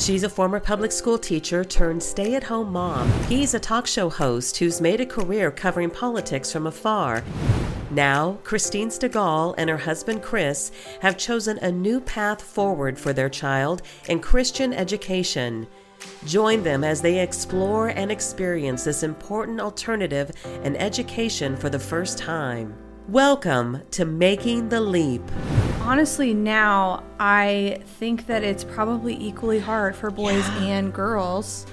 She's a former public school teacher turned stay at home mom. He's a talk show host who's made a career covering politics from afar. Now, Christine Stegall and her husband Chris have chosen a new path forward for their child in Christian education. Join them as they explore and experience this important alternative in education for the first time. Welcome to Making the Leap. Honestly, now I think that it's probably equally hard for boys yeah. and girls.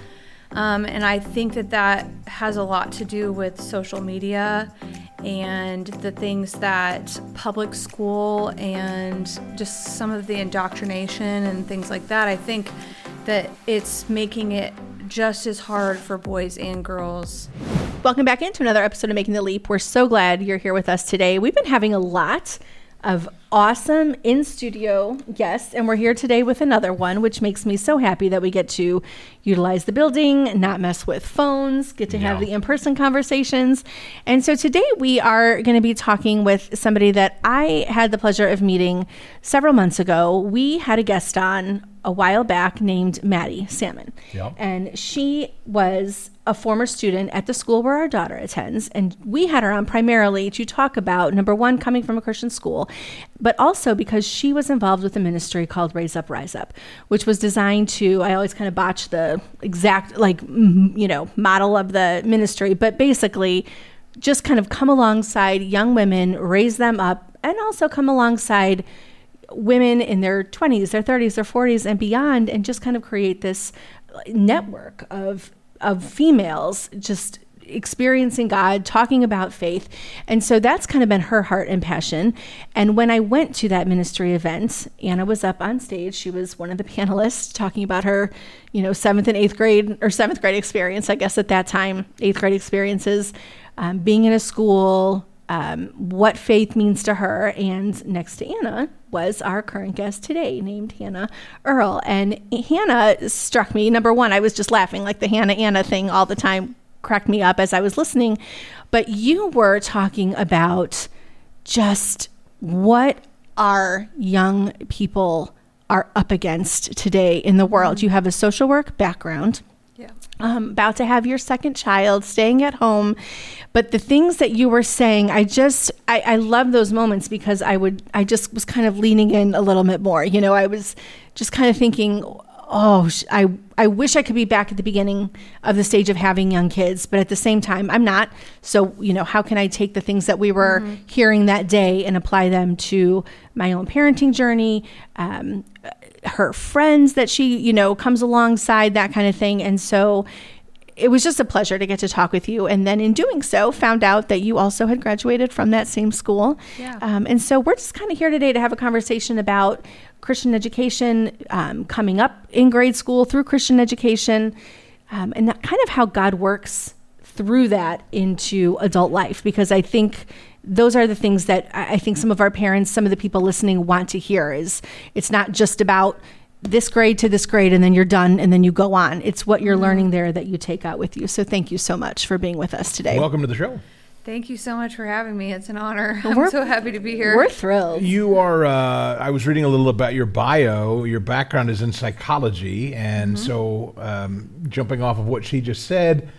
Um, and I think that that has a lot to do with social media and the things that public school and just some of the indoctrination and things like that. I think that it's making it just as hard for boys and girls. Welcome back into another episode of Making the Leap. We're so glad you're here with us today. We've been having a lot of awesome in studio guests, and we're here today with another one, which makes me so happy that we get to utilize the building, not mess with phones, get to have the in person conversations. And so today we are going to be talking with somebody that I had the pleasure of meeting several months ago. We had a guest on a while back named Maddie Salmon. Yep. And she was a former student at the school where our daughter attends. And we had her on primarily to talk about number one, coming from a Christian school, but also because she was involved with a ministry called Raise Up, Rise Up, which was designed to, I always kind of botch the exact, like, you know, model of the ministry, but basically just kind of come alongside young women, raise them up, and also come alongside women in their 20s, their 30s, their 40s, and beyond, and just kind of create this network of of females just experiencing God, talking about faith. And so that's kind of been her heart and passion. And when I went to that ministry event, Anna was up on stage. She was one of the panelists talking about her, you know, seventh and eighth grade or seventh grade experience, I guess at that time, eighth grade experiences, um, being in a school, um, what faith means to her. And next to Anna was our current guest today, named Hannah Earle. And Hannah struck me. Number one, I was just laughing like the Hannah Anna thing all the time, cracked me up as I was listening. But you were talking about just what our young people are up against today in the world. Mm-hmm. You have a social work background Yeah. um, about to have your second child, staying at home. But the things that you were saying, I just, I, I love those moments because I would, I just was kind of leaning in a little bit more. You know, I was just kind of thinking, oh, I, I wish I could be back at the beginning of the stage of having young kids, but at the same time, I'm not. So, you know, how can I take the things that we were mm-hmm. hearing that day and apply them to my own parenting journey? Um, her friends that she, you know, comes alongside, that kind of thing. And so it was just a pleasure to get to talk with you. And then in doing so, found out that you also had graduated from that same school. Yeah. Um, and so we're just kind of here today to have a conversation about Christian education, um, coming up in grade school through Christian education, um, and that kind of how God works through that into adult life. Because I think those are the things that I think some of our parents, some of the people listening want to hear is it's not just about this grade to this grade and then you're done and then you go on. It's what you're mm-hmm. learning there that you take out with you. So thank you so much for being with us today. Welcome to the show. Thank you so much for having me. It's an honor. I'm so happy to be here. We're thrilled. You are, uh, I was reading a little about your bio. Your background is in psychology. And mm-hmm. so, um, jumping off of what she just said,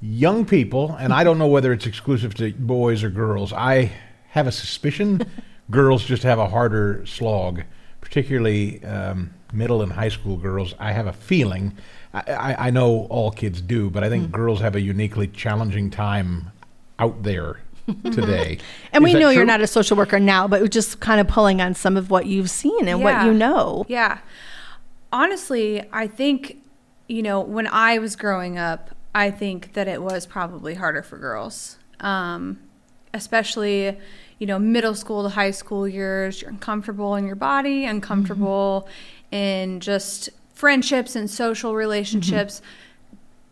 young people, and I don't know whether it's exclusive to boys or girls. I have a suspicion girls just have a harder slog, particularly um, middle and high school girls. I have a feeling. I, I, I know all kids do, but I think mm. girls have a uniquely challenging time out there today. and Is we know true? you're not a social worker now, but just kind of pulling on some of what you've seen and yeah. what you know. Yeah. Honestly, I think, you know, when I was growing up, I think that it was probably harder for girls, um, especially you know middle school to high school years. You're uncomfortable in your body, uncomfortable mm-hmm. in just friendships and social relationships. Mm-hmm.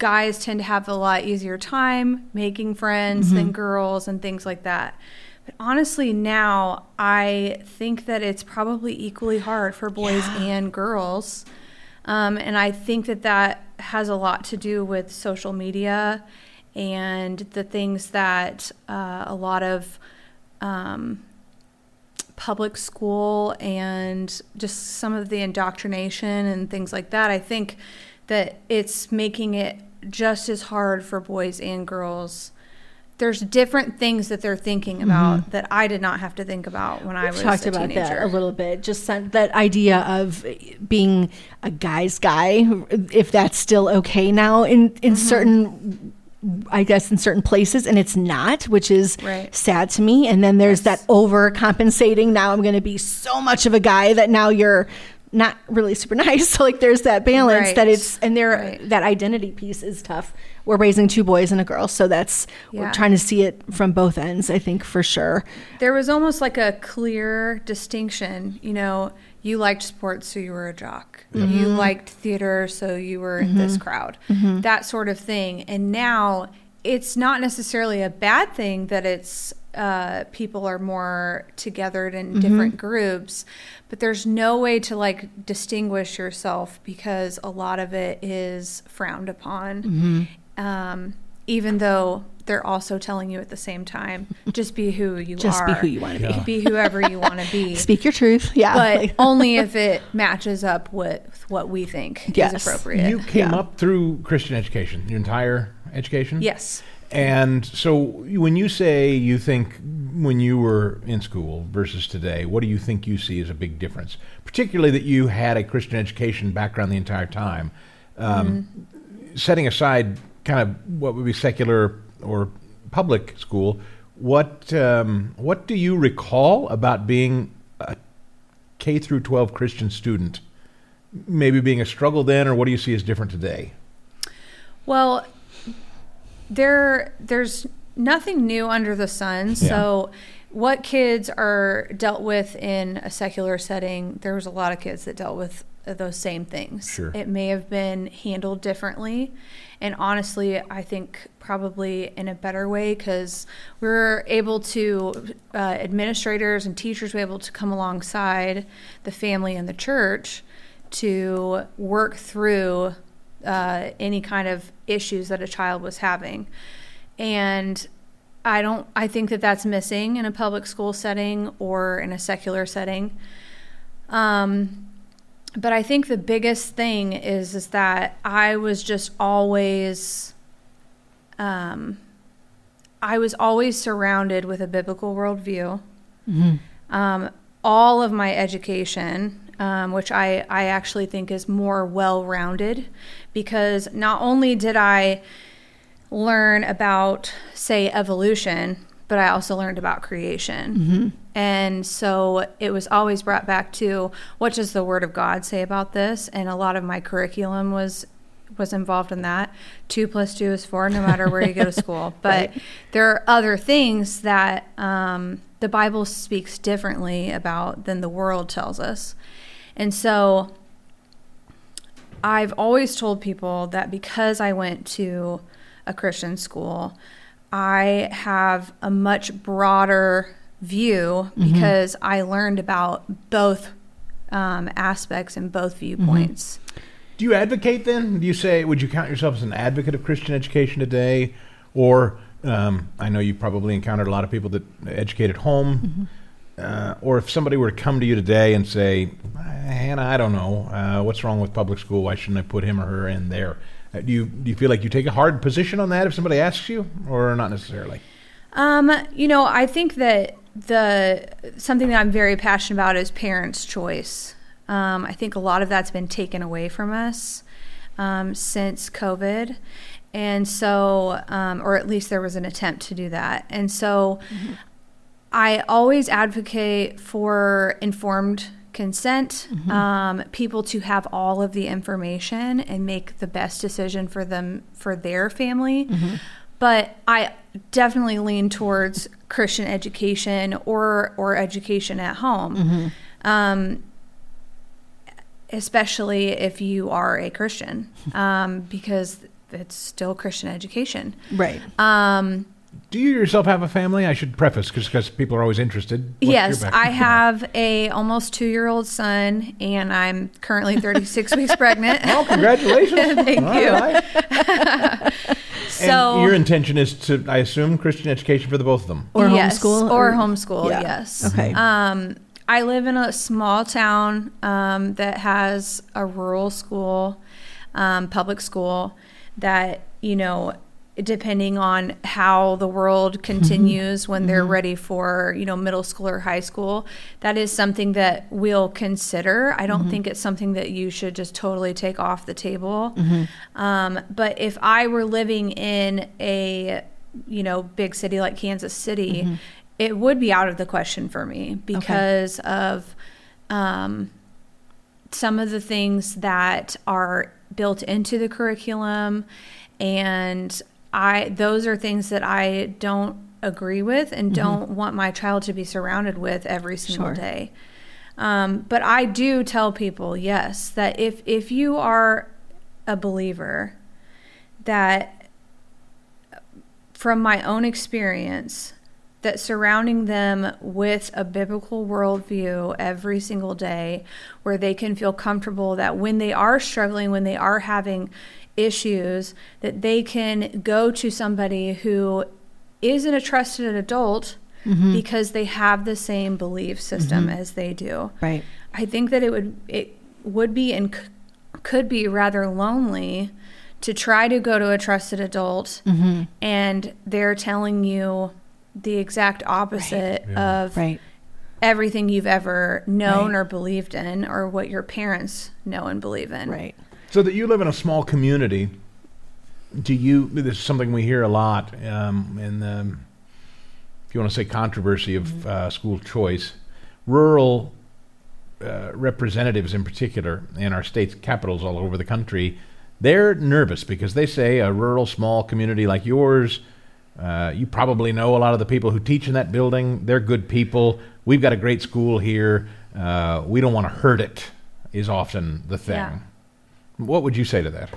Guys tend to have a lot easier time making friends mm-hmm. than girls and things like that. But honestly, now I think that it's probably equally hard for boys yeah. and girls. Um, and I think that that has a lot to do with social media and the things that uh, a lot of um, public school and just some of the indoctrination and things like that, I think that it's making it just as hard for boys and girls. There's different things that they're thinking about that I did not have to think about when I was Mm-hmm. talked a about teenager. that a little bit. Just that idea of being a guy's guy, if that's still okay now in in Mm-hmm. certain. I guess in certain places, and it's not, which is Right. sad to me. And then there's Yes. that overcompensating. Now I'm going to be so much of a guy that now you're not really super nice. So like there's that balance Right. that it's and there Right. that identity piece is tough. We're raising two boys and a girl, so that's we're trying to see it from both ends. I think for sure. There was almost like a clear distinction. You know, you liked sports, so you were a jock. Mm-hmm. You liked theater, so you were in this mm-hmm. crowd. Mm-hmm. That sort of thing. And now it's not necessarily a bad thing that it's uh, people are more together in different groups, but there's no way to like distinguish yourself because a lot of it is frowned upon. Um, even though they're also telling you at the same time, just be who you Just are. Just be who you wanna be. Yeah. Be whoever you want to be. Speak your truth. Yeah. but only if it matches up with what we think Yes. is appropriate. You came Yeah. up through Christian education, your entire education? yes. And so when you say you think when you were in school versus today, what do you think you see as a big difference? Particularly that you had a Christian education background the entire time. Um, Setting aside kind of what would be secular or public school, what um, what do you recall about being a K through 12 Christian student? Maybe being a struggle then, or what do you see as different today? Well, there there's nothing new under the sun. So what kids are dealt with in a secular setting, there was a lot of kids that dealt with those same things. Sure. It may have been handled differently. And honestly, I think probably in a better way because we're able to, uh, administrators and teachers were able to come alongside the family and the church to work through uh, any kind of issues that a child was having. And I don't, I think that that's missing in a public school setting or in a secular setting. Um, but I think the biggest thing is is that I was just always, um, I was always surrounded with a biblical worldview. Um, all of my education, um, which I I actually think is more well rounded, because not only did I learn about say evolution, but I also learned about creation. And so it was always brought back to what does the Word of God say about this? And a lot of my curriculum was was involved in that. Two plus two is four, no matter where you go to school. But there are other things that um, the Bible speaks differently about than the world tells us. And so I've always told people that because I went to a Christian school, I have a much broader view because I learned about both um, aspects and both viewpoints. Do you advocate then? Do you say, would you count yourself as an advocate of Christian education today? Or um, I know you probably encountered a lot of people that educate at home. Uh, or if somebody were to come to you today and say, Hannah, I don't know, uh, what's wrong with public school? Why shouldn't I put him or her in there? Uh, do you do you feel like you take a hard position on that if somebody asks you, or not necessarily? Um, you know, I think that the something that I'm very passionate about is parents' choice. Um, I think a lot of that's been taken away from us um, since COVID, and so, um, or at least there was an attempt to do that. And so, I always advocate for informed consent, um, people to have all of the information and make the best decision for them for their family. But I definitely lean towards Christian education or or education at home, um, especially if you are a Christian, um, because it's still Christian education. right. Um, Do you yourself have a family? I should preface because people are always interested. What's yes. I have a almost two year old son, and I'm currently 36 weeks pregnant. Oh, congratulations! Thank All you. right. So- your intention is to, I assume, Christian education for the both of them. Or yes, homeschool? or, homeschool. Yeah. Yes. Okay. Um, I live in a small town um, that has a rural school, um, public school that you know, depending on how the world mm-hmm. continues when they're mm-hmm. ready for you know middle school or high school, that is something that we'll consider. I don't mm-hmm. think it's something that you should just totally take off the table. Um, but if I were living in a you know big city like Kansas City, it would be out of the question for me because of um, some of the things that are built into the curriculum and I those are things that I don't agree with and don't want my child to be surrounded with every single Sure. day. Um, but I do tell people, yes, that if if you are a believer, that from my own experience, that surrounding them with a biblical worldview every single day, where they can feel comfortable that when they are struggling, when they are having issues, that they can go to somebody who isn't a trusted adult mm-hmm. because they have the same belief system mm-hmm. as they do. Right. I think that it would it would be and c- could be rather lonely to try to go to a trusted adult mm-hmm. and they're telling you the exact opposite of Right. everything you've ever known Right. or believed in or what your parents know and believe in. Right. So that you live in a small community, do you? This is something we hear a lot um, in the, if you want to say, controversy of uh, school choice. Rural uh, representatives, in particular, in our state's capitals all over the country, they're nervous because they say a rural small community like yours. Uh, you probably know a lot of the people who teach in that building. They're good people. We've got a great school here. Uh, we don't want to hurt it. Is often the thing. Yeah. What would you say to that?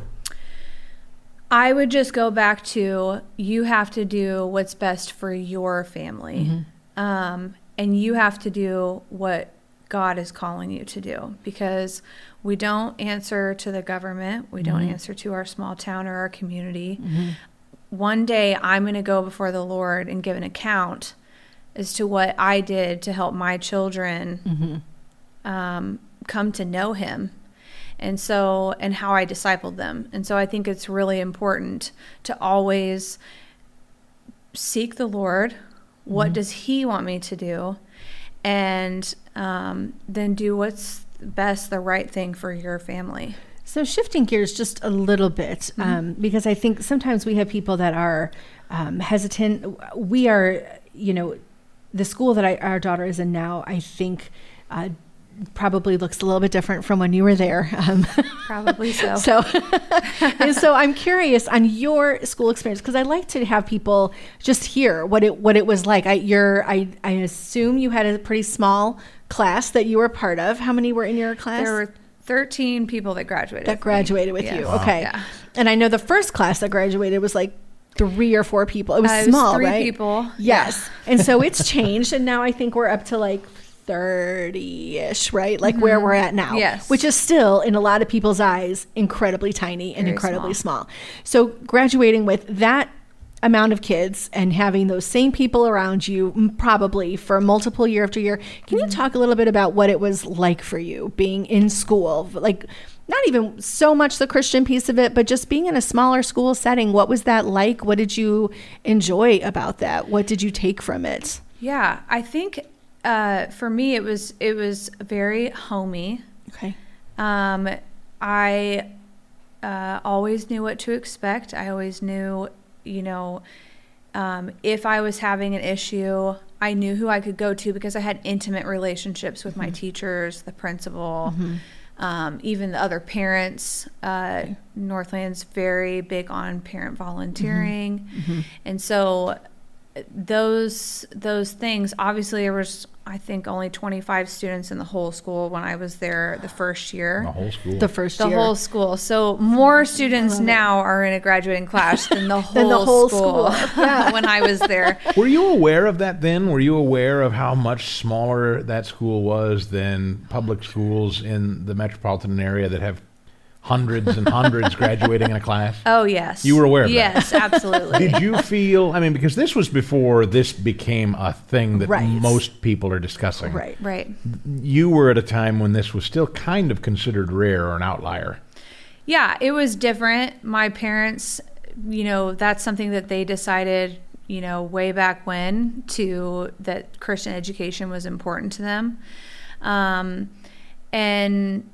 I would just go back to you have to do what's best for your family. Um, and you have to do what God is calling you to do. Because we don't answer to the government, we don't answer to our small town or our community. One day I'm going to go before the Lord and give an account as to what I did to help my children um, come to know Him and so and how I discipled them. And so I think it's really important to always seek the Lord. What does He want me to do? And um, then do what's best, the right thing for your family. So shifting gears just a little bit, um, because I think sometimes we have people that are um, hesitant. We are, you know, the school that I, our daughter is in now. I think uh, probably looks a little bit different from when you were there. Um, Probably so. so, and so I'm curious on your school experience because I like to have people just hear what it what it was like. I you're I I assume you had a pretty small class that you were part of. How many were in your class? there were 13 people that graduated. that graduated with Yes. you. Okay. Yeah. And I know the first class that graduated was like three or four people. It was Uh, it was small, three right? people. Yes. and so it's changed, and now I think we're up to like. 30 ish, right? Like where we're at now. Mm-hmm. Yes. Which is still, in a lot of people's eyes, incredibly tiny and Very incredibly small. So, graduating with that amount of kids and having those same people around you, probably for multiple year after year, can Mm-hmm. you talk a little bit about what it was like for you being in school? Like, not even so much the Christian piece of it, but just being in a smaller school setting. What was that like? What did you enjoy about that? What did you take from it? Yeah, I think uh, for me it was it was very homey. Okay. Um, I uh, always knew what to expect. I always knew, you know, um, if I was having an issue, I knew who I could go to because I had intimate relationships with my teachers, the principal, um, even the other parents. Uh, Northland's very big on parent volunteering, and so those those things obviously there was i think only 25 students in the whole school when i was there the first year The whole school. The first the year. whole school so more students now are in a graduating class than the whole, Than the whole school, school. Yeah. when i was there Were you aware of that then? Were you aware of how much smaller that school was than public schools in the metropolitan area that have hundreds and hundreds graduating in a class? Oh yes. You were aware of that? yes, absolutely. Did you feel? I mean, because this was before this became a thing that Right. most people are discussing. Right. right. You were at a time when this was still kind of considered rare or an outlier. Yeah, it was different. My parents, you know, that's something that they decided, you know, way back when to that Christian education was important to them. Um, and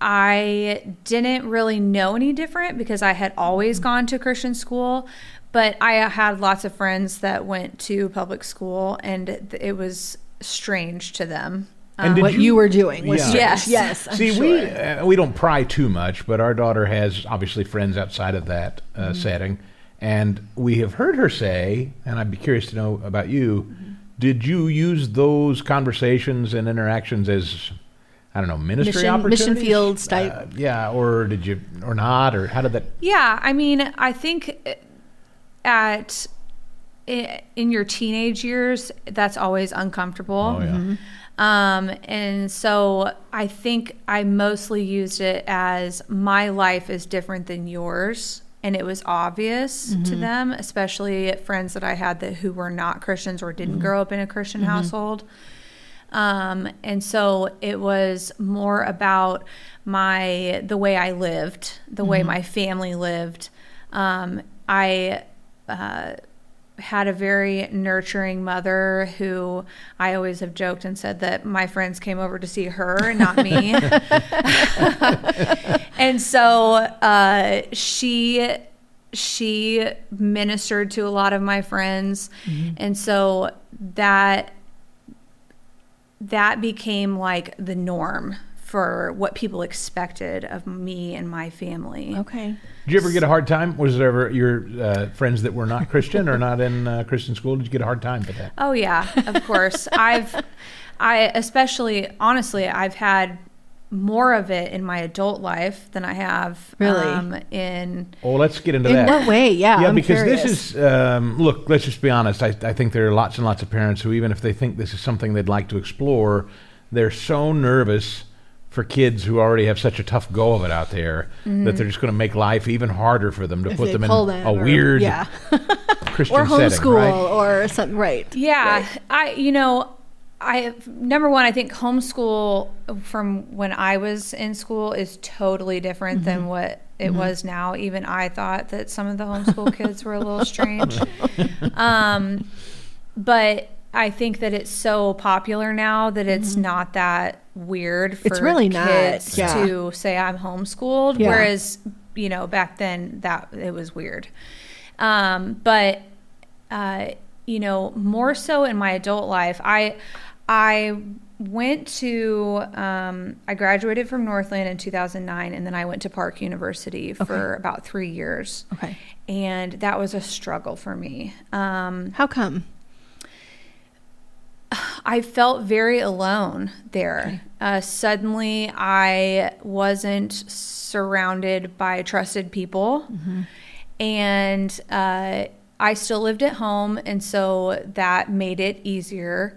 I didn't really know any different because I had always gone to Christian school, but I had lots of friends that went to public school and it was strange to them. And What you, were doing was Yeah. Yes. Yes. I'm See, sure. we uh, we don't pry too much, but our daughter has obviously friends outside of that uh, Mm-hmm. setting, and we have heard her say, and I'd be curious to know about you. Mm-hmm. Did you use those conversations and interactions as I don't know ministry Mission- opportunities, mission fields type. Uh, yeah, or did you or not, or how did that? Yeah, I mean, I think at in your teenage years, that's always uncomfortable. Oh yeah. Um, and so I think I mostly used it as my life is different than yours. And it was obvious to them, especially friends that I had that who were not Christians or didn't grow up in a Christian household. Um, and so it was more about my the way I lived, the way my family lived. Um, I uh, had a very nurturing mother who I always have joked and said that my friends came over to see her and not me. and so uh, she she ministered to a lot of my friends, and so that that became like the norm for what people expected of me and my family. Okay. Did you ever get a hard time? Was there ever your uh, friends that were not Christian or not in uh, Christian school? Did you get a hard time for that? Oh yeah, of course. I've I especially honestly, I've had more of it in my adult life than I have Really? um, in Oh, let's get into In that. what way? Yeah. yeah, I'm because curious. this is um, look. Let's just be honest. I, I think there are lots and lots of parents who, even if they think this is something they'd like to explore, they're so nervous for kids who already have such a tough go of it out there that they're just going to make life even harder for them to If put them in them a or- weird yeah. Christian or setting, homeschool right? or something. Right. Yeah, Right. I you know, I number one, I think homeschool from when I was in school is totally different Mm-hmm. than what it was now. Even I thought that some of the homeschool kids were a little strange. Um, but I think that it's so popular now that it's not that weird for Mm-hmm. It's really not, kids yeah. to say I'm homeschooled. Yeah. Whereas, you know, back then that it was weird. Um, but uh, you know, more so in my adult life, I I went to um, I graduated from Northland in 2009, and then I went to Park University for about three years, Okay. and that was a struggle for me. Um, How come? I felt very alone there. Uh, suddenly, I wasn't surrounded by trusted people, and uh, I still lived at home, and so that made it easier.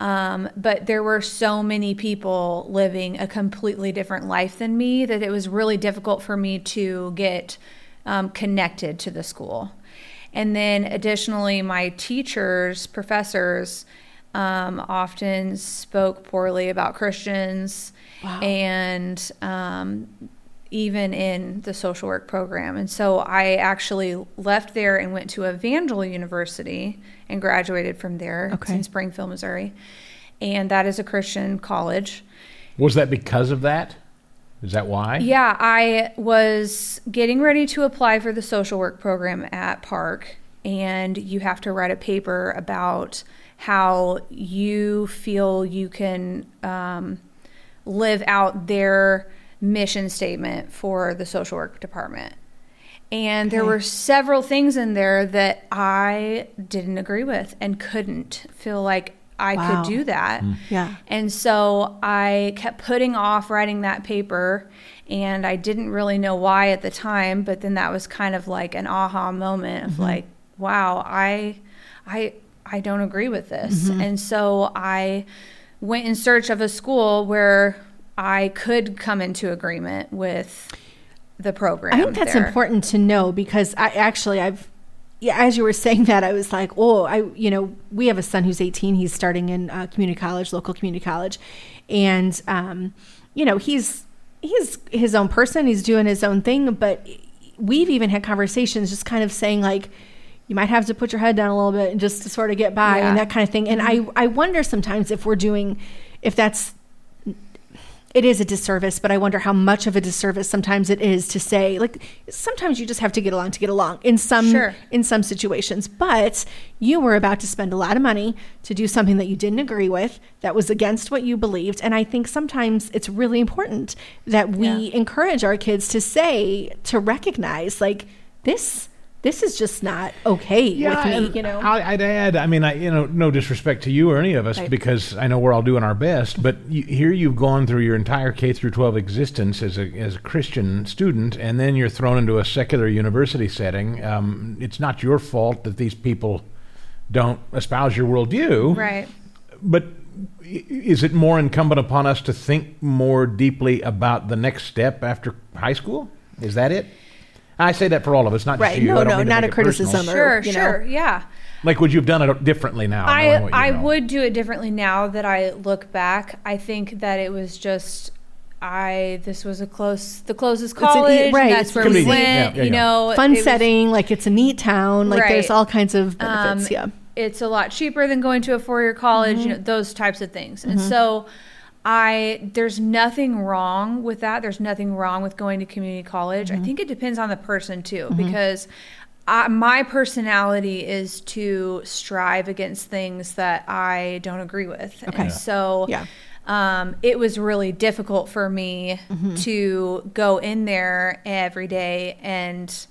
Um, but there were so many people living a completely different life than me that it was really difficult for me to get um, connected to the school. And then additionally, my teachers, professors, um, often spoke poorly about Christians and um, even in the social work program. And so I actually left there and went to Evangel University and graduated from there. Okay. in Springfield, Missouri. And that is a Christian college. Was that because of that? Is that why? Yeah, I was getting ready to apply for the social work program at Park, and you have to write a paper about how you feel you can um, live out their mission statement for the social work department. And there were several things in there that I didn't agree with and couldn't feel like I Wow. could do that. Hmm. Yeah. And so I kept putting off writing that paper, and I didn't really know why at the time. But then that was kind of like an aha moment of mm-hmm. like, wow, I, I, I don't agree with this. Mm-hmm. And so I went in search of a school where I could come into agreement with the program. I think that's there. important to know because I actually I've yeah, as you were saying that, I was like, oh, I, you know, we have a son who's 18. He's starting in uh, community college, local community college, and um, you know, he's he's his own person. He's doing his own thing, but we've even had conversations, just kind of saying like, you might have to put your head down a little bit and just to sort of get by Yeah. and that kind of thing. And I, I wonder sometimes if we're doing, if that's it is a disservice, but I wonder how much of a disservice sometimes it is to say like sometimes you just have to get along to get along in some Sure. in some situations. But you were about to spend a lot of money to do something that you didn't agree with, that was against what you believed, and I think sometimes it's really important that we Yeah. encourage our kids to say to recognize like this this is just not okay with me, you know. I, I'd add. I mean, I you know, no disrespect to you or any of us, Right. because I know we're all doing our best. But you, here you've gone through your entire K through 12 existence as a as a Christian student, and then you're thrown into a secular university setting. Um, it's not your fault that these people don't espouse your worldview, Right. But is it more incumbent upon us to think more deeply about the next step after high school? Is that it? I say that for all of us, not Right. just you. No, no, not a criticism. or, Sure, you know. sure, yeah. Like, would you have done it differently now? I I know? would do it differently now that I look back. I think that it was just I this was a close the closest a- college. and right, that's it's where we went. Yeah, yeah, you yeah. know, Fun it was- setting, like it's a neat town, like there's all kinds of benefits. Um, yeah. It's a lot cheaper than going to a four year college, Mm-hmm. you know, those types of things. And so I there's nothing wrong with that. There's nothing wrong with going to community college. Mm-hmm. I think it depends on the person too, because I, my personality is to strive against things that I don't agree with. Okay. And so Yeah. um, it was really difficult for me Mm-hmm. to go in there every day and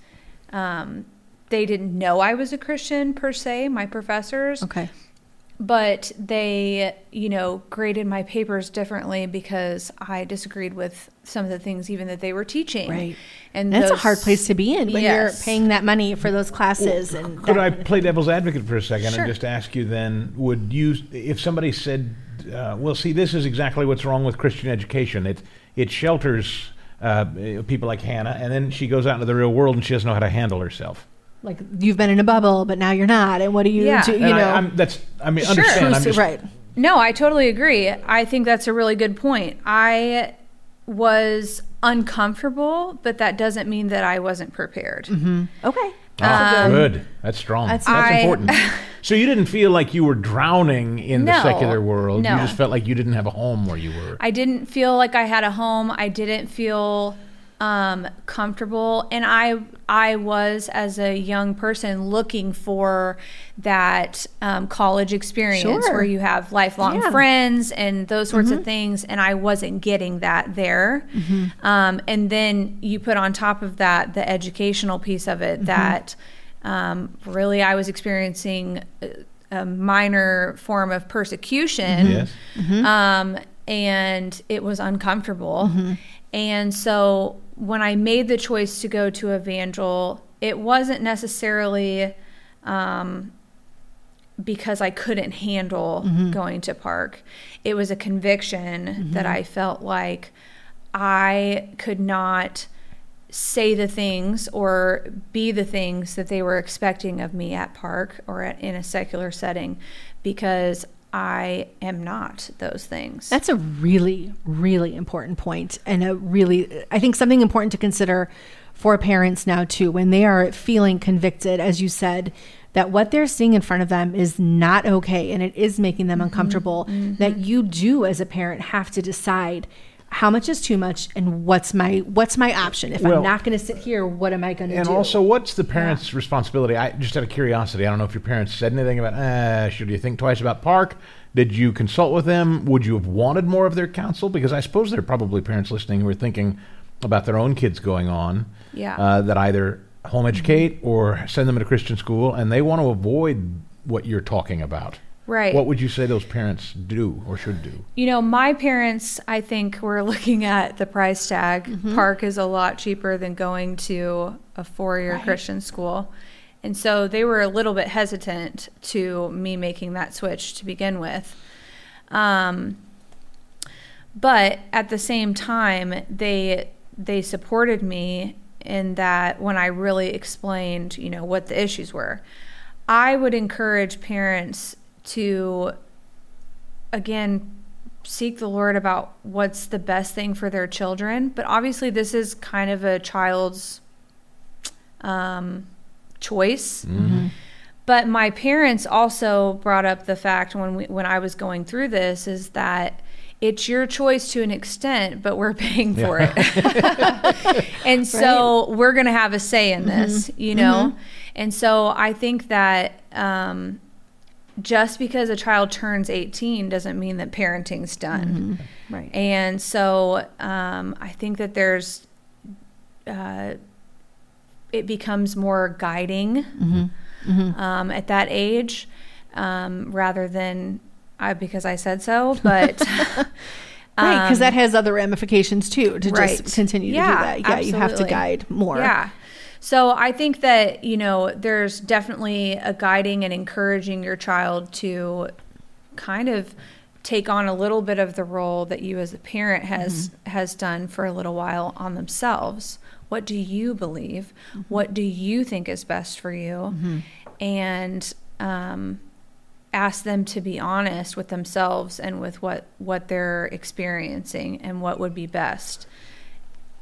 um, they didn't know I was a Christian per se, my professors, Okay. But they, you know, graded my papers differently because I disagreed with some of the things even that they were teaching. Right. And That's a hard place to be in when Yes. you're paying that money for those classes. and Could I kind of play devil's advocate for a second Sure. and just ask you then? Would you, if somebody said, uh, "Well, see, this is exactly what's wrong with Christian education. It it shelters uh, people like Hannah, and then she goes out into the real world and she doesn't know how to handle herself." Like you've been in a bubble, but now you're not. And what do you Yeah. do? You And know, I, am that's I mean, Sure. understand. I'm just, right. No, I totally agree. I think that's a really good point. I was uncomfortable, but that doesn't mean that I wasn't prepared. Mm-hmm. Okay. Oh, good. That's strong. That's- That's, I- important. so you didn't feel like you were drowning in the secular world. no. You just felt like you didn't have a home where you were. I didn't feel like I had a home. I didn't feel um, comfortable, and I I was as a young person looking for that um, college experience Sure. where you have lifelong Yeah. friends and those sorts of things, and I wasn't getting that there. Um, and then you put on top of that the educational piece of it that um, really I was experiencing. a- A minor form of persecution, Yes. um, and it was uncomfortable. And so when I made the choice to go to Evangel, it wasn't necessarily um, because I couldn't handle going to Park. It was a conviction that I felt like I could not say the things or be the things that they were expecting of me at Park or at, in a secular setting because I am not those things. That's a really, really important point, and a really, I think something important to consider for parents now too, when they are feeling convicted, as you said, that what they're seeing in front of them is not okay, and it is making them mm-hmm. uncomfortable. That mm-hmm. you do, as a parent, have to decide how much is too much and what's my what's my option. If Well- I'm not going to sit here, what am I going to do? And also, what's the parents' responsibility? I just out of curiosity, I don't know if your parents said anything about. Uh, should you think twice about Park? Did you consult with them? Would you have wanted more of their counsel? Because I suppose there are probably parents listening who are thinking about their own kids going on. Yeah. Uh, that either home educate or send them to Christian school, and they want to avoid what you're talking about. Right. What would you say those parents do or should do? You know, my parents, I think, were looking at the price tag. Park is a lot cheaper than going to a four year Christian school. And so they were a little bit hesitant to me making that switch to begin with. Um, but at the same time, they they supported me in that when I really explained, you know, what the issues were. I would encourage parents to again seek the Lord about what's the best thing for their children, but obviously this is kind of a child's um, choice. But my parents also brought up the fact when we, when I was going through this is that it's your choice to an extent, but we're paying for it. and so we're going to have a say in this, you know? And so I think that um, just because a child turns 18 doesn't mean that parenting's done. Right. And so um, I think that there's, uh, it becomes more guiding Um, at that age um, rather than I, because I said so, but. Right, because um, that has other ramifications too. To Right. just continue to Yeah, do that, yeah, you have to guide more. Yeah. So I think that, you know, there's definitely a guiding and encouraging your child to kind of take on a little bit of the role that you as a parent has mm-hmm. has done for a little while on themselves. What do you believe? Mm-hmm. What do you think is best for you? Mm-hmm. And um, ask them to be honest with themselves and with what what they're experiencing and what would be best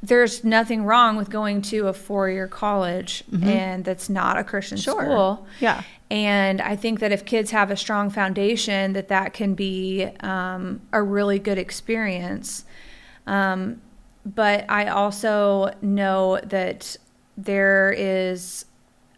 there's nothing wrong with going to a four-year college and that's not a christian Sure. school Yeah. and i think that if kids have a strong foundation that that can be um, a really good experience um, but i also know that there is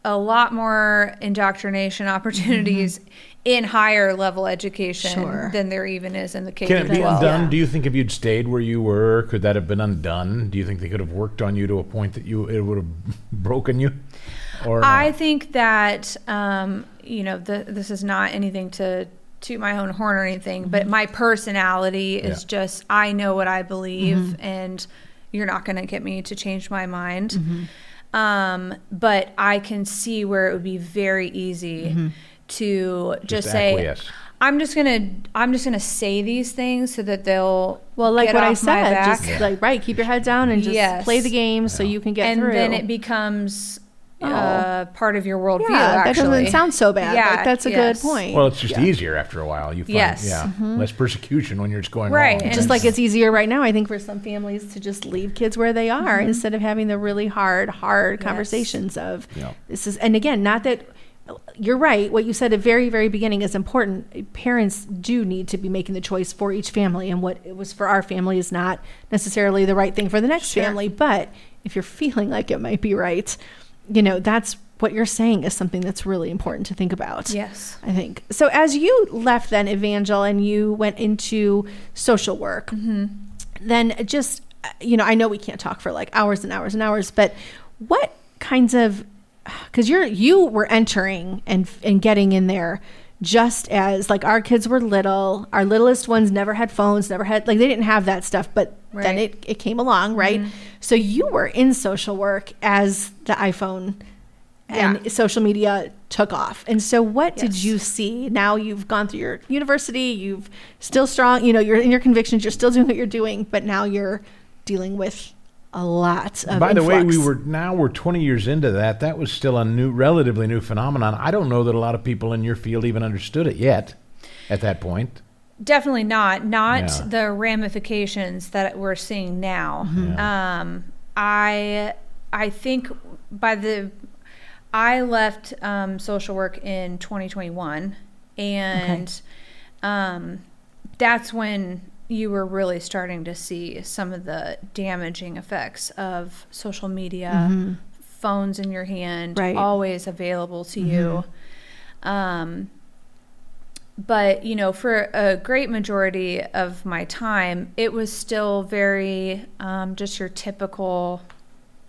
a lot more indoctrination opportunities in higher level education Sure. than there even is in the K Can it be 12. undone? Do you think if you'd stayed where you were, could that have been undone? Do you think they could have worked on you to a point that you it would have broken you? Or I not? think that um, you know the, this is not anything to toot my own horn or anything, but my personality is Yeah. just I know what I believe, and you're not going to get me to change my mind. Um, but I can see where it would be very easy to just, say. acquiesce. I'm just gonna I'm just gonna say these things so that they'll Well, like get what I off my said, back. just like right, keep your head down and just Yes. play the game so you can get it. and through. then it becomes Oh. uh, part of your worldview. yeah, that doesn't sound so bad. Yeah, like, that's a yes. good point. Well, it's just Yeah. easier after a while. You find, Yes. yeah, less persecution when you're just going Right, along. and just like it's easier right now, I think, for some families to just leave kids where they are instead of having the really hard, hard Yes. conversations of Yeah. this is. And again, not that you're right. What you said at very, very beginning is important. Parents do need to be making the choice for each family, and what it was for our family is not necessarily the right thing for the next Sure. family. But if you're feeling like it might be right, you know that's what you're saying is something that's really important to think about. Yes. I think. So as you left then Evangel and you went into social work, mm-hmm. then just you know, I know we can't talk for like hours and hours and hours, but what kinds of cuz you're you were entering and and getting in there just as like our kids were little, our littlest ones never had phones, never had like they didn't have that stuff, but then it it came along, right? Mm-hmm. So you were in social work as the iPhone and Yeah. social media took off. And so what did you see? Now you've gone through your university, you've still strong, you know, you're in your convictions, you're still doing what you're doing, but now you're dealing with a lot of By the way, we were now we're 20 years into that. That was still a new, relatively new phenomenon. I don't know that a lot of people in your field even understood it yet. At that point, Definitely not. Not Yeah. the ramifications that we're seeing now. Mm-hmm. Um, I I think by the I left um, social work in 2021, and um, that's when you were really starting to see some of the damaging effects of social media, phones in your hand, Right. always available to you. Um, but you know for a great majority of my time it was still very um, just your typical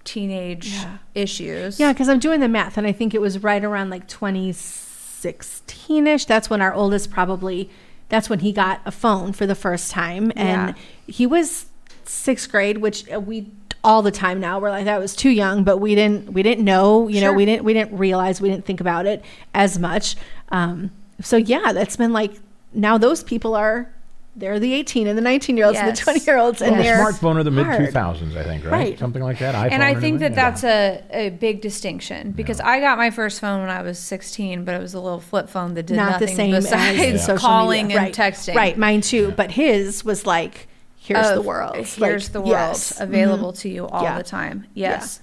teenage Yeah. issues Yeah, because I'm doing the math, and I think it was right around like 2016 ish. That's when our oldest probably, that's when he got a phone for the first time. And Yeah. he was sixth grade, which we all the time now we're like that was too young but we didn't we didn't know you know we didn't we didn't realize we didn't think about it as much um so yeah that's been like now those people are they're the 18 and the 19 year olds and the 20 year olds, and Well, the they're smartphone of the mid 2000s, I think, right? Right. Something like that. iPhone and I think that anything? that's a, a big distinction because I got my first phone when I was 16, but it was a little flip phone that did not the nothing same besides as social calling media. and right. texting. Right, mine too. But his was like, here's the world. Here's Like, the world yes. available to you all Yeah. the time. Yes.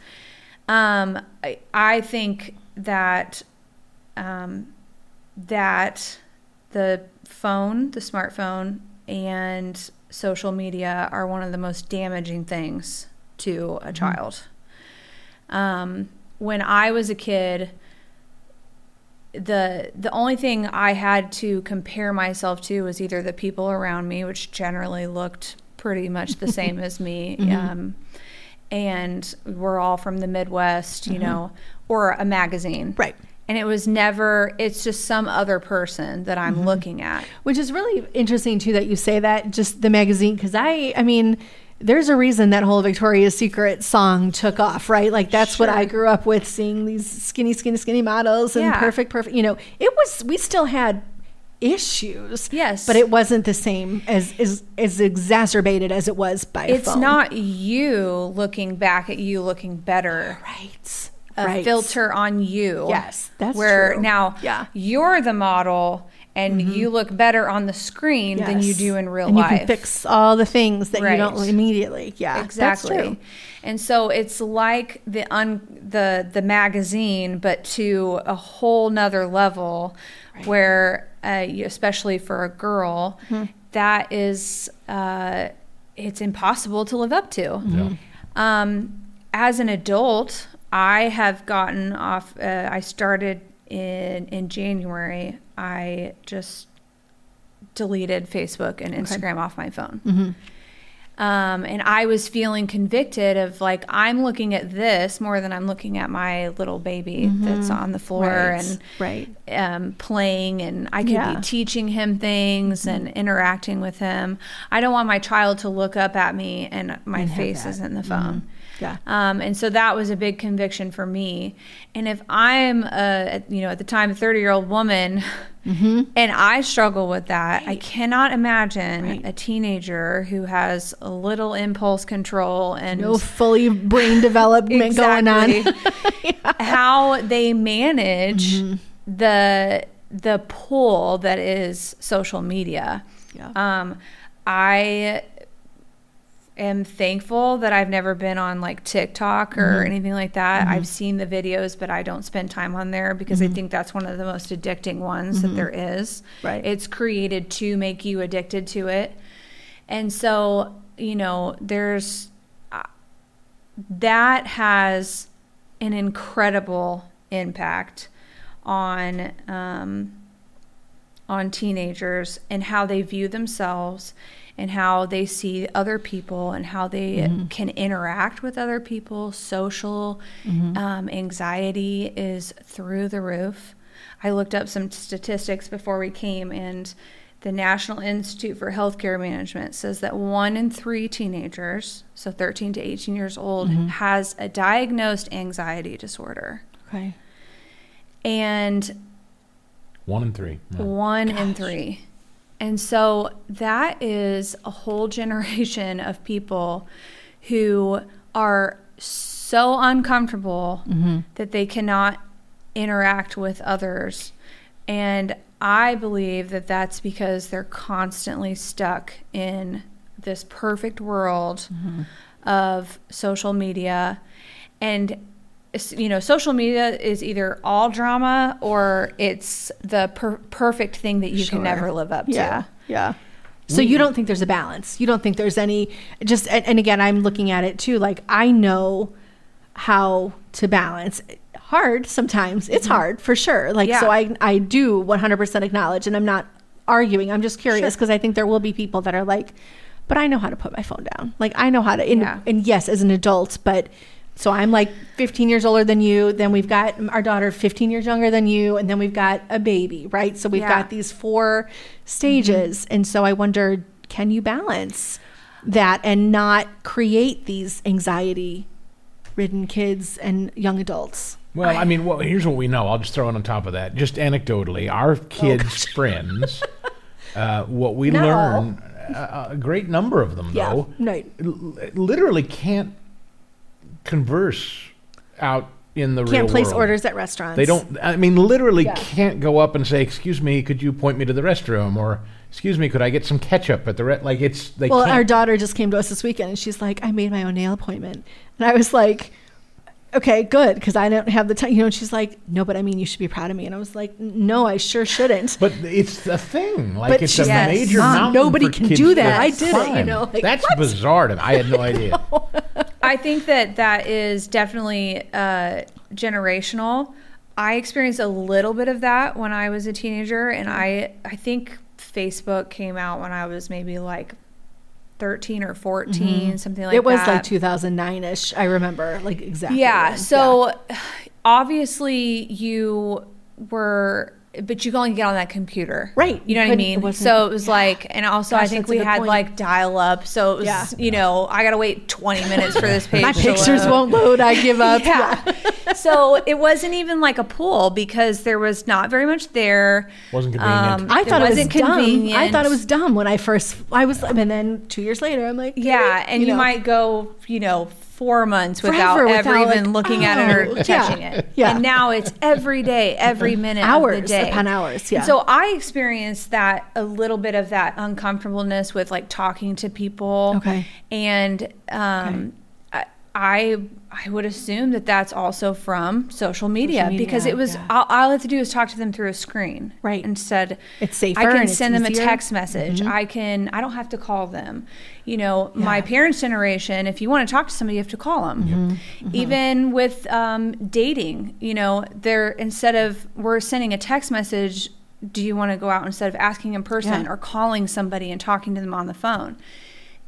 Um, I, I think that um, that the phone, the smartphone, and social media are one of the most damaging things to a child. Um, when I was a kid, the the only thing I had to compare myself to was either the people around me, which generally looked pretty much the same as me, um, and we're all from the Midwest, you know, or a magazine, Right. And it was never. It's just some other person that I'm mm-hmm. looking at. Which is really interesting too that you say that just the magazine because I I mean there's a reason that whole Victoria's Secret song took off, right? Like that's what I grew up with seeing these skinny skinny skinny models and Yeah. perfect perfect, you know. It was we still had issues. Yes. But it wasn't the same as as, as exacerbated as it was by It's phone. not you looking back at you looking better. right. A right. filter on you. Yes, that's where true. now Yeah. Mm-hmm. you're the model and you look better on the screen than you do in real and life. you can fix all the things that you don't immediately. Yeah, that's exactly. true. And so it's like the un the the magazine, but to a whole nother level, where uh, you- especially for a girl, Mm-hmm. that is uh, it's impossible to live up to. Yeah. Um, as an adult, I have gotten off. Uh, I started in in January. I just deleted Facebook and Instagram off my phone. Mm-hmm. Um, and I was feeling convicted of like I'm looking at this more than I'm looking at my little baby that's on the floor Mm-hmm. Right. and Right. um, playing, and I could Yeah. be teaching him things and interacting with him. I don't want my child to look up at me and my And face is in the phone. Yeah. Um, and so that was a big conviction for me. And if I'm a, you know, at the time, a 30 year old woman, Mm-hmm. and I struggle with that, I cannot imagine Right. a teenager who has a little impulse control and No fully brain development going on. Exactly. how they manage Mm-hmm. the the pull that is social media. Yeah. Um, I am thankful that I've never been on like TikTok or Mm-hmm. anything like that. I've seen the videos, but I don't spend time on there because Mm-hmm. I think that's one of the most addicting ones that there is. Right. It's created to make you addicted to it. And so, you know, there's uh, that has an incredible impact on um, on teenagers and how they view themselves and how they see other people and how they mm-hmm. can interact with other people. Social mm-hmm. um, anxiety is through the roof. I looked up some statistics before we came, and the National Institute for Healthcare Management says that one in three teenagers, so 13 to 18 years old, mm-hmm. has a diagnosed anxiety disorder. Okay. And One in three. Yeah. one in three. And so that is a whole generation of people who are so uncomfortable mm-hmm. that they cannot interact with others. And I believe that that's because they're constantly stuck in this perfect world mm-hmm. of social media. And you know, social media is either all drama or it's the per- perfect thing that you Sure. can never live up to. Yeah. Yeah. So you don't think there's a balance? You don't think there's any just and, and again I'm looking at it too like I know how to balance hard sometimes it's hard for sure like so Mm-hmm. I I do 100% acknowledge and I'm not arguing I'm just curious Sure. because I think there will be people that are like but I know how to put my phone down like I know how to and, Yeah. and yes as an adult but so I'm like 15 years older than you. Then we've got our daughter 15 years younger than you. And then we've got a baby, right? So we've Yeah. got these four stages. And so I wonder can you balance that and not create these anxiety ridden kids and young adults? Well, I mean, well, here's what we know. I'll just throw it on top of that. Just anecdotally, our kids' friends, uh, what we No. learn a, a great number of them, Yeah. though, No. l- literally can't converse out in the real Can't place world. orders at restaurants. They don't. I mean, literally Yeah. can't go up and say, "Excuse me, could you point me to the restroom?" or "Excuse me, could I get some ketchup at the re-? like?" It's they Well, can't. our daughter just came to us this weekend, and she's like, "I made my own nail appointment," and I was like, "Okay, good," because I don't have the time. You know, and she's like, "No, but I mean, you should be proud of me," and I was like, "No, I sure shouldn't." but it's a thing. Like But it's she's a like, major "Mom, mountain nobody for can kids do that. I did it, you know, like, That's what? bizarre to me. I had no idea. I think that that is definitely uh, generational. I experienced a little bit of that when I was a teenager, and I I think Facebook came out when I was maybe like thirteen or 14 something like Mm-hmm. it was that. like 2009 ish. I remember, like exactly. Yeah. when. So obviously you were, but you can only get on that computer. Right. You know what I couldn't- it mean? So it was like, and also I think we had point. like dial up. So it was, Yeah. you know, I got to wait 20 minutes for this page my to pictures load. won't load. I give up. Yeah. so it wasn't even like a pool because there was not very much there. Wasn't convenient. Um, I It thought it was wasn't dumb. I thought it was dumb when I first. I was, and then two years later, I'm like, Yeah, eh, and you, know. might go, you know, four months without Forever ever without, even like, looking at it oh, or yeah, touching it. yeah. And now it's every day, every minute of the Hours day. upon hours, yeah. And so I experienced that a little bit of that uncomfortableness with like talking to people. Okay. And um, I I would assume that that's also from social media, media, because it was yeah. all, all I have to do is talk to them through a screen. Right. Instead, It's safer I can and send them a text message. Mm-hmm. I can. I don't have to call them. You know, my parents' generation. If you want to talk to somebody, you have to call them. Mm-hmm. Mm-hmm. Even with um, dating, you know, they're instead of we're sending a text message. Do you want to go out instead of asking in person Yeah. or calling somebody and talking to them on the phone?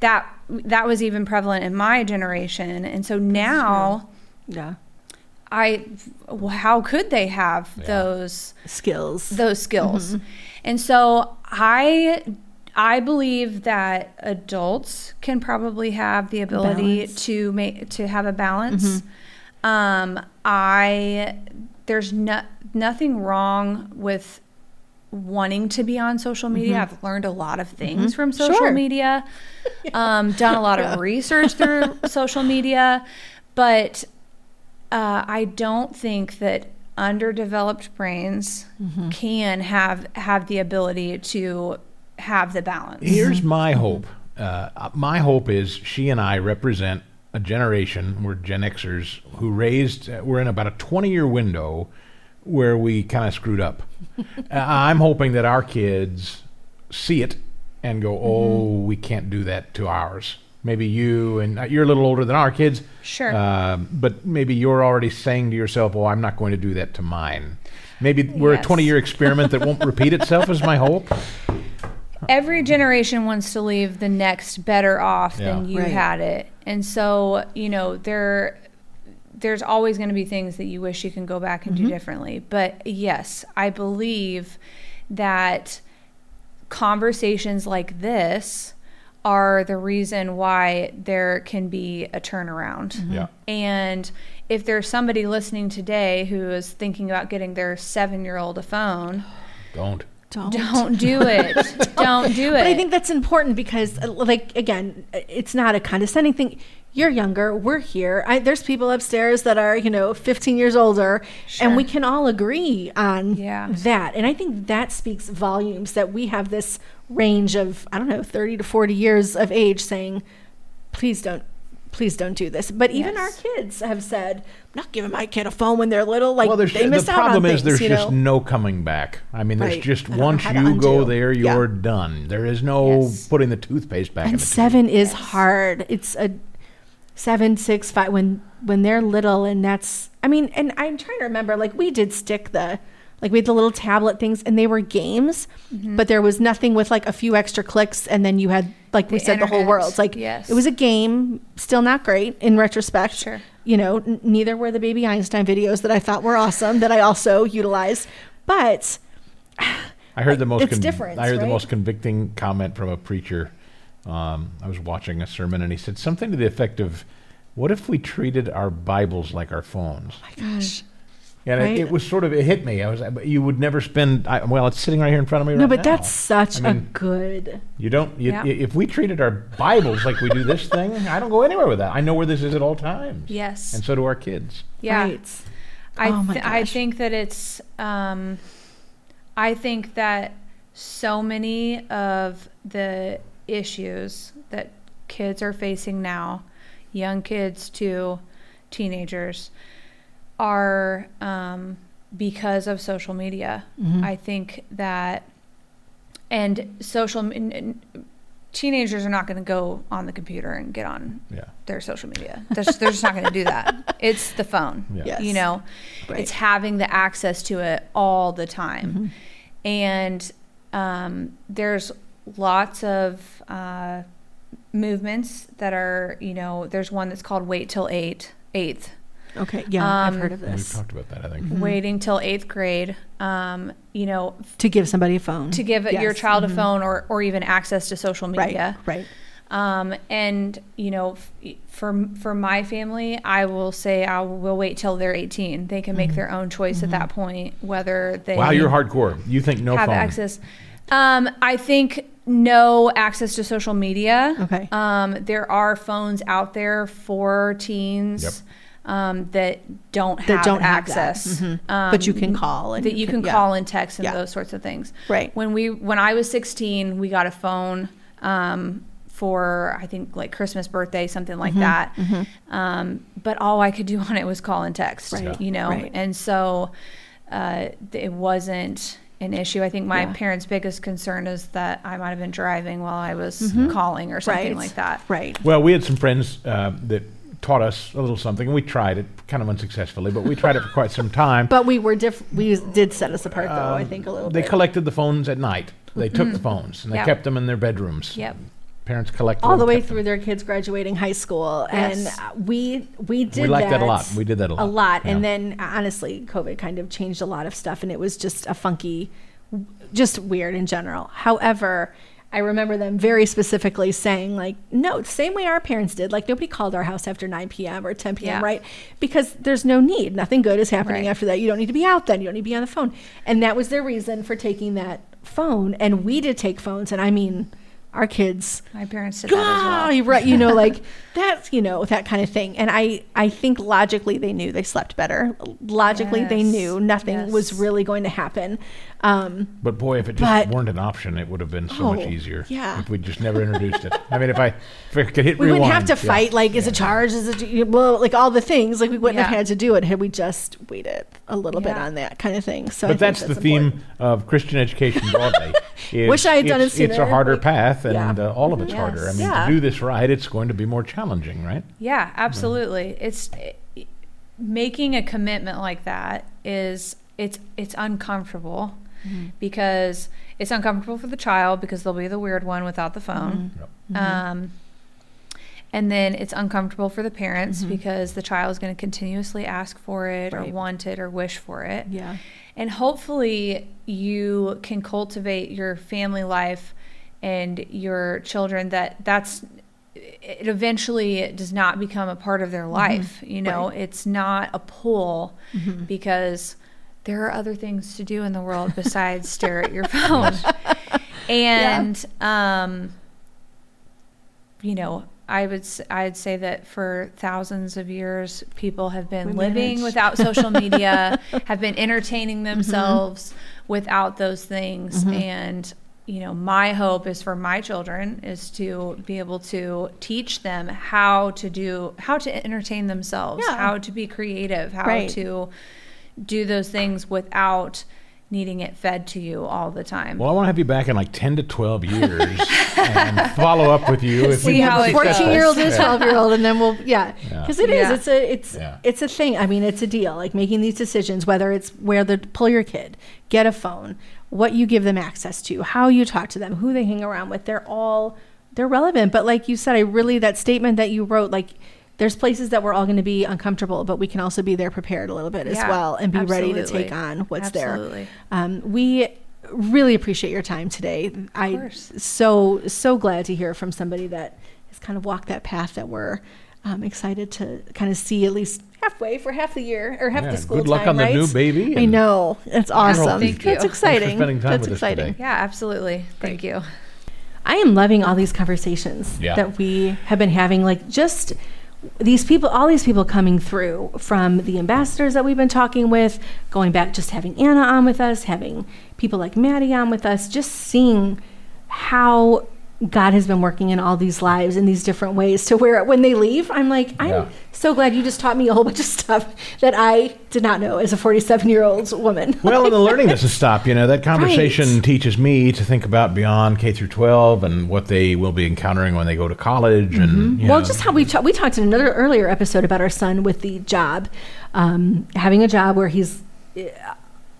That that was even prevalent in my generation, and so now yeah, I, how could they have Yeah. those? skills. those skills. And so I I believe that adults can probably have the ability Balance. to make to have a balance. Um I there's no, nothing wrong with wanting to be on social media. I've learned a lot of things from social Sure. media. Um done a lot of research through social media, but uh, I don't think that underdeveloped brains can have have the ability to have the balance. Here's my hope. Uh, my hope is she and I represent a generation, we're Gen Xers, who raised, uh, we're in about a 20 year window where we kind of screwed up. uh, I'm hoping that our kids see it and go, oh, we can't do that to ours. Maybe you, and uh, you're a little older than our kids. Sure. Uh, but maybe you're already saying to yourself, oh, I'm not going to do that to mine. Maybe we're Yes. a 20 year experiment that won't repeat itself, is my hope. Every generation wants to leave the next better off than you Right. had it. And so, you know, there there's always going to be things that you wish you can go back and do differently. But yes, I believe that conversations like this are the reason why there can be a turnaround. Yeah. And if there's somebody listening today who is thinking about getting their seven year old a phone, Don't. don't. don't do it. don't do it. But I think that's important because, uh, like, again, it's not a condescending thing. You're younger. We're here. I, there's people upstairs that are, you know, 15 years older, and we can all agree on Yeah. that. And I think that speaks volumes that we have this range of, I don't know, 30 to 40 years of age saying, please don't. Please don't do this. But even our kids have said, "I'm not giving my kid a phone when they're little." Like well, there's, they the miss out problem on is things, there's you just know? no coming back. I mean, there's Right. just I don't know once you go there, you're done. There is no Yes. putting the toothpaste back in and the tube. seven is hard it's a seven six five when when they're little and that's i mean and i'm trying to remember like we did stick the like we had the little tablet things and they were games Mm-hmm. but there was nothing with like a few extra clicks and then you had like we The said the whole world It's like yes. it was a game still not great in retrospect Sure. you know n- neither were the baby einstein videos that i thought were awesome that i also utilized but I heard the most. It's different, I heard the most convicting comment from a preacher. Um, I was watching a sermon, and he said something to the effect of, "What if we treated our Bibles like our phones?" My gosh And Right. it, it was sort of it hit me. I was but you would never spend. I, well, it's sitting right here in front of me. No, right but now. that's such I a mean, good. You don't. You, Yeah. If we treated our Bibles like we do this thing, I don't go anywhere with that. I know where this is at all times. Yes. And so do our kids. yeah. Right. I Oh my th- I gosh. think that it's um, I think that so many of the issues that kids are facing now, young kids to teenagers, are um, because of social media. Mm-hmm. I think that and social n- n- teenagers are not going to go on the computer and get on Yeah. their social media. They're just, they're just not going to do that. It's the phone. Yeah. Yes. You know, Right. it's having the access to it all the time. And um, there's lots of uh, movements that are, you know, there's one that's called Wait Till Eight, Eighth. Okay. Yeah, I've Um, heard of And we've talked about that. I think. Mm-hmm. Waiting till eighth grade, um, you know, To give somebody a phone. to give your Yes. child Mhm. a phone or, or even access to social media. Right. Right. Um, and you know, f- for for my family, I will say I will wait till they're 18. They can Mm-hmm. make their own choice at that point whether they Wow, you're hardcore. You think no have phone? access. Um, I think no access to social media. Okay. Um, there are phones out there for teens. Yep. Um, that don't have That don't have that. access, Mhm. um, But you can call and that you can yeah. call and text and Yeah. those sorts of things. Right. When we when I was 16, we got a phone um, for I think like Christmas, birthday, something like that. Um, but all I could do on it was call and text. Mm-hmm. Right. You know, Right. and so uh, it wasn't an issue. I think my Yeah. parents' biggest concern is that I might have been driving while I was Mm-hmm. calling or something Right. like that. Right. Well, we had some friends uh, that taught us a little something, and we tried it kind of unsuccessfully, but we tried it for quite some time. But we were diff- we did set us apart though, I think a little Um, they bit. collected the phones at night. They took the phones and they Yep. kept them in their bedrooms. Yep. Parents collected all the way kept them. through their kids graduating high school and Yes. uh, we we did We liked that a lot. We did that a lot. a lot and then honestly covid kind of changed a lot of stuff and it was just a funky just weird in general however i remember them very specifically saying like no same way our parents did like nobody called our house after 9 p.m or 10 p.m Yeah. right because there's no need nothing good is happening Right. after that you don't need to be out then you don't need to be on the phone and that was their reason for taking that phone and we did take phones and i mean our kids My parents did that as well. you're right you know like that's you know that kind of thing and i i think logically they knew they slept better logically they knew nothing was really going to happen um But boy, if it just But- weren't an option, it would have been so much Oh, easier. yeah. If we just never introduced it. I mean, if I, if I could hit we rewind. wouldn't have to yeah. fight like is it charged is it well like all the things like we wouldn't have had to do it had we just waited a little bit on that kind of thing so But think that's, the theme of Christian education broadly. is Wish I had done it sooner. It's a harder like- path, and Yeah. uh, all of it's Yes. harder. I mean, Yeah. to do this right, it's going to be more challenging, right? Yeah, absolutely. It's it, making a commitment like that is it's it's uncomfortable because it's uncomfortable for the child because they'll be the weird one without the phone. Mm-hmm. Um, and then it's uncomfortable for the parents because the child is going to continuously ask for it Right. or want it or wish for it. yeah And hopefully, you can cultivate your family life and your children that that's it eventually does not become a part of their mm-hmm. life. You know, Right. it's not a pull mm-hmm. because there are other things to do in the world besides stare at your phone. And, um, you know, I would I'd say that for thousands of years, people have been We living managed. without social media, have been entertaining mm-hmm. themselves without those things, and you know, my hope is for my children is to be able to teach them how to do how to entertain themselves, Yeah. how to be creative, how Right. to do those things without needing it fed to you all the time. Well, I want to have you back in like 10 to 12 years and follow up with you. If See we how it goes. 14 year old and 12 year old and then we'll yeah Yeah. because it is Yeah. it's a it's Yeah. it's a thing i mean it's a deal like making these decisions whether it's where to pull your kid get a phone what you give them access to how you talk to them who they hang around with they're all they're relevant but like you said i really that statement that you wrote like there's places that we're all going to be uncomfortable but we can also be there prepared a little bit as well and be ready to take on what's Absolutely. there um, we really appreciate your time today i course. so so glad to hear from somebody that has kind of walked that path that we're I'm excited to kind of see at least halfway for half the year or half Yeah, the school good luck time, on the right? new baby, I know. That's awesome. thank That's you. exciting. spending time That's with us exciting. today. Yeah, absolutely. Thank you. I am loving all these conversations Yeah. that we have been having. Like just these people, all these people coming through from the ambassadors that we've been talking with, going back, just having Anna on with us, having people like Maddie on with us, just seeing how God has been working in all these lives in these different ways to where when they leave, I'm like, I'm Yeah. so glad you just taught me a whole bunch of stuff that I did not know as a 47 year old woman. Well, and the learning doesn't stop. You know, that conversation Right. teaches me to think about beyond K through 12 and what they will be encountering when they go to college. And Mm-hmm. Well, know, just how we ta- we talked in another earlier episode about our son with the job, um, having a job where he's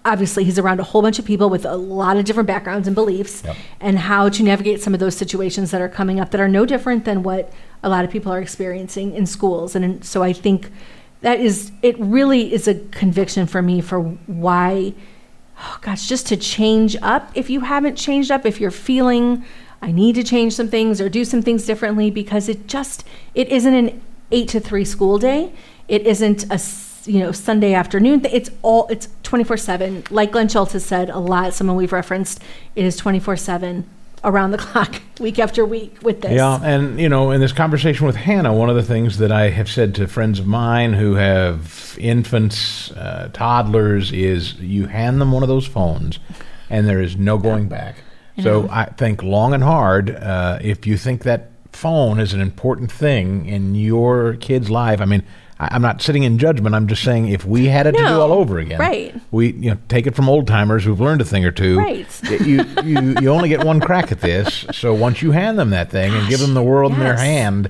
obviously he's around a whole bunch of people with a lot of different backgrounds and beliefs, Yep. and how to navigate some of those situations that are coming up that are no different than what a lot of people are experiencing in schools. And in- so I think that is it. Really is a conviction for me for why oh gosh, just to change up if you haven't changed up, if you're feeling I need to change some things or do some things differently because it just it isn't an 8 to 3 school day. It isn't a you know Sunday afternoon. It's all it's 24/7. Like Glen Schultz has said a lot, someone we've referenced, it is 24/7 around the clock, week after week with this. Yeah, and you know, in this conversation with Hannah, one of the things that I have said to friends of mine who have infants, uh, toddlers, is you hand them one of those phones, and there is no going back. So I think long and hard. Uh, if you think that phone is an important thing in your kid's life, I mean. I'm not sitting in judgment. I'm just saying if we had it to do No, all over again, right. We you know take it from old timers who've learned a thing or two. Right. You you you only get one crack at this. So once you hand them that thing and give them the world in their hand,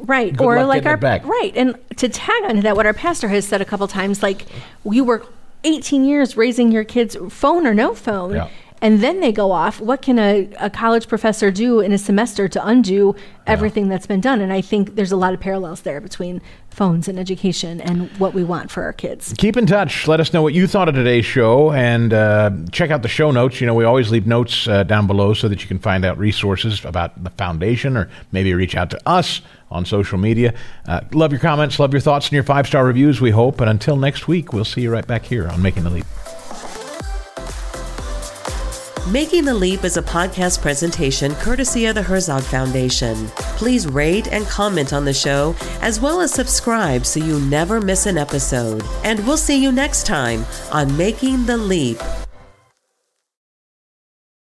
Right. Good or like our right. And to tag onto that, what our pastor has said a couple times, like you work 18 years raising your kids phone or no phone. Yeah. And then they go off. What can a, a college professor do in a semester to undo everything that's been done? And I think there's a lot of parallels there between phones and education and what we want for our kids. keep in touch. Let us know what you thought of today's show, and uh, check out the show notes. You know, we always leave notes uh, down below so that you can find out resources about the foundation, or maybe reach out to us on social media. Uh, love your comments, love your thoughts, and your five star reviews. We hope. And until next week, we'll see you right back here on Making the Leap. Making the Leap is a podcast presentation courtesy of the Herzog Foundation. Please rate and comment on the show, as well as subscribe so you never miss an episode. And we'll see you next time on Making the Leap.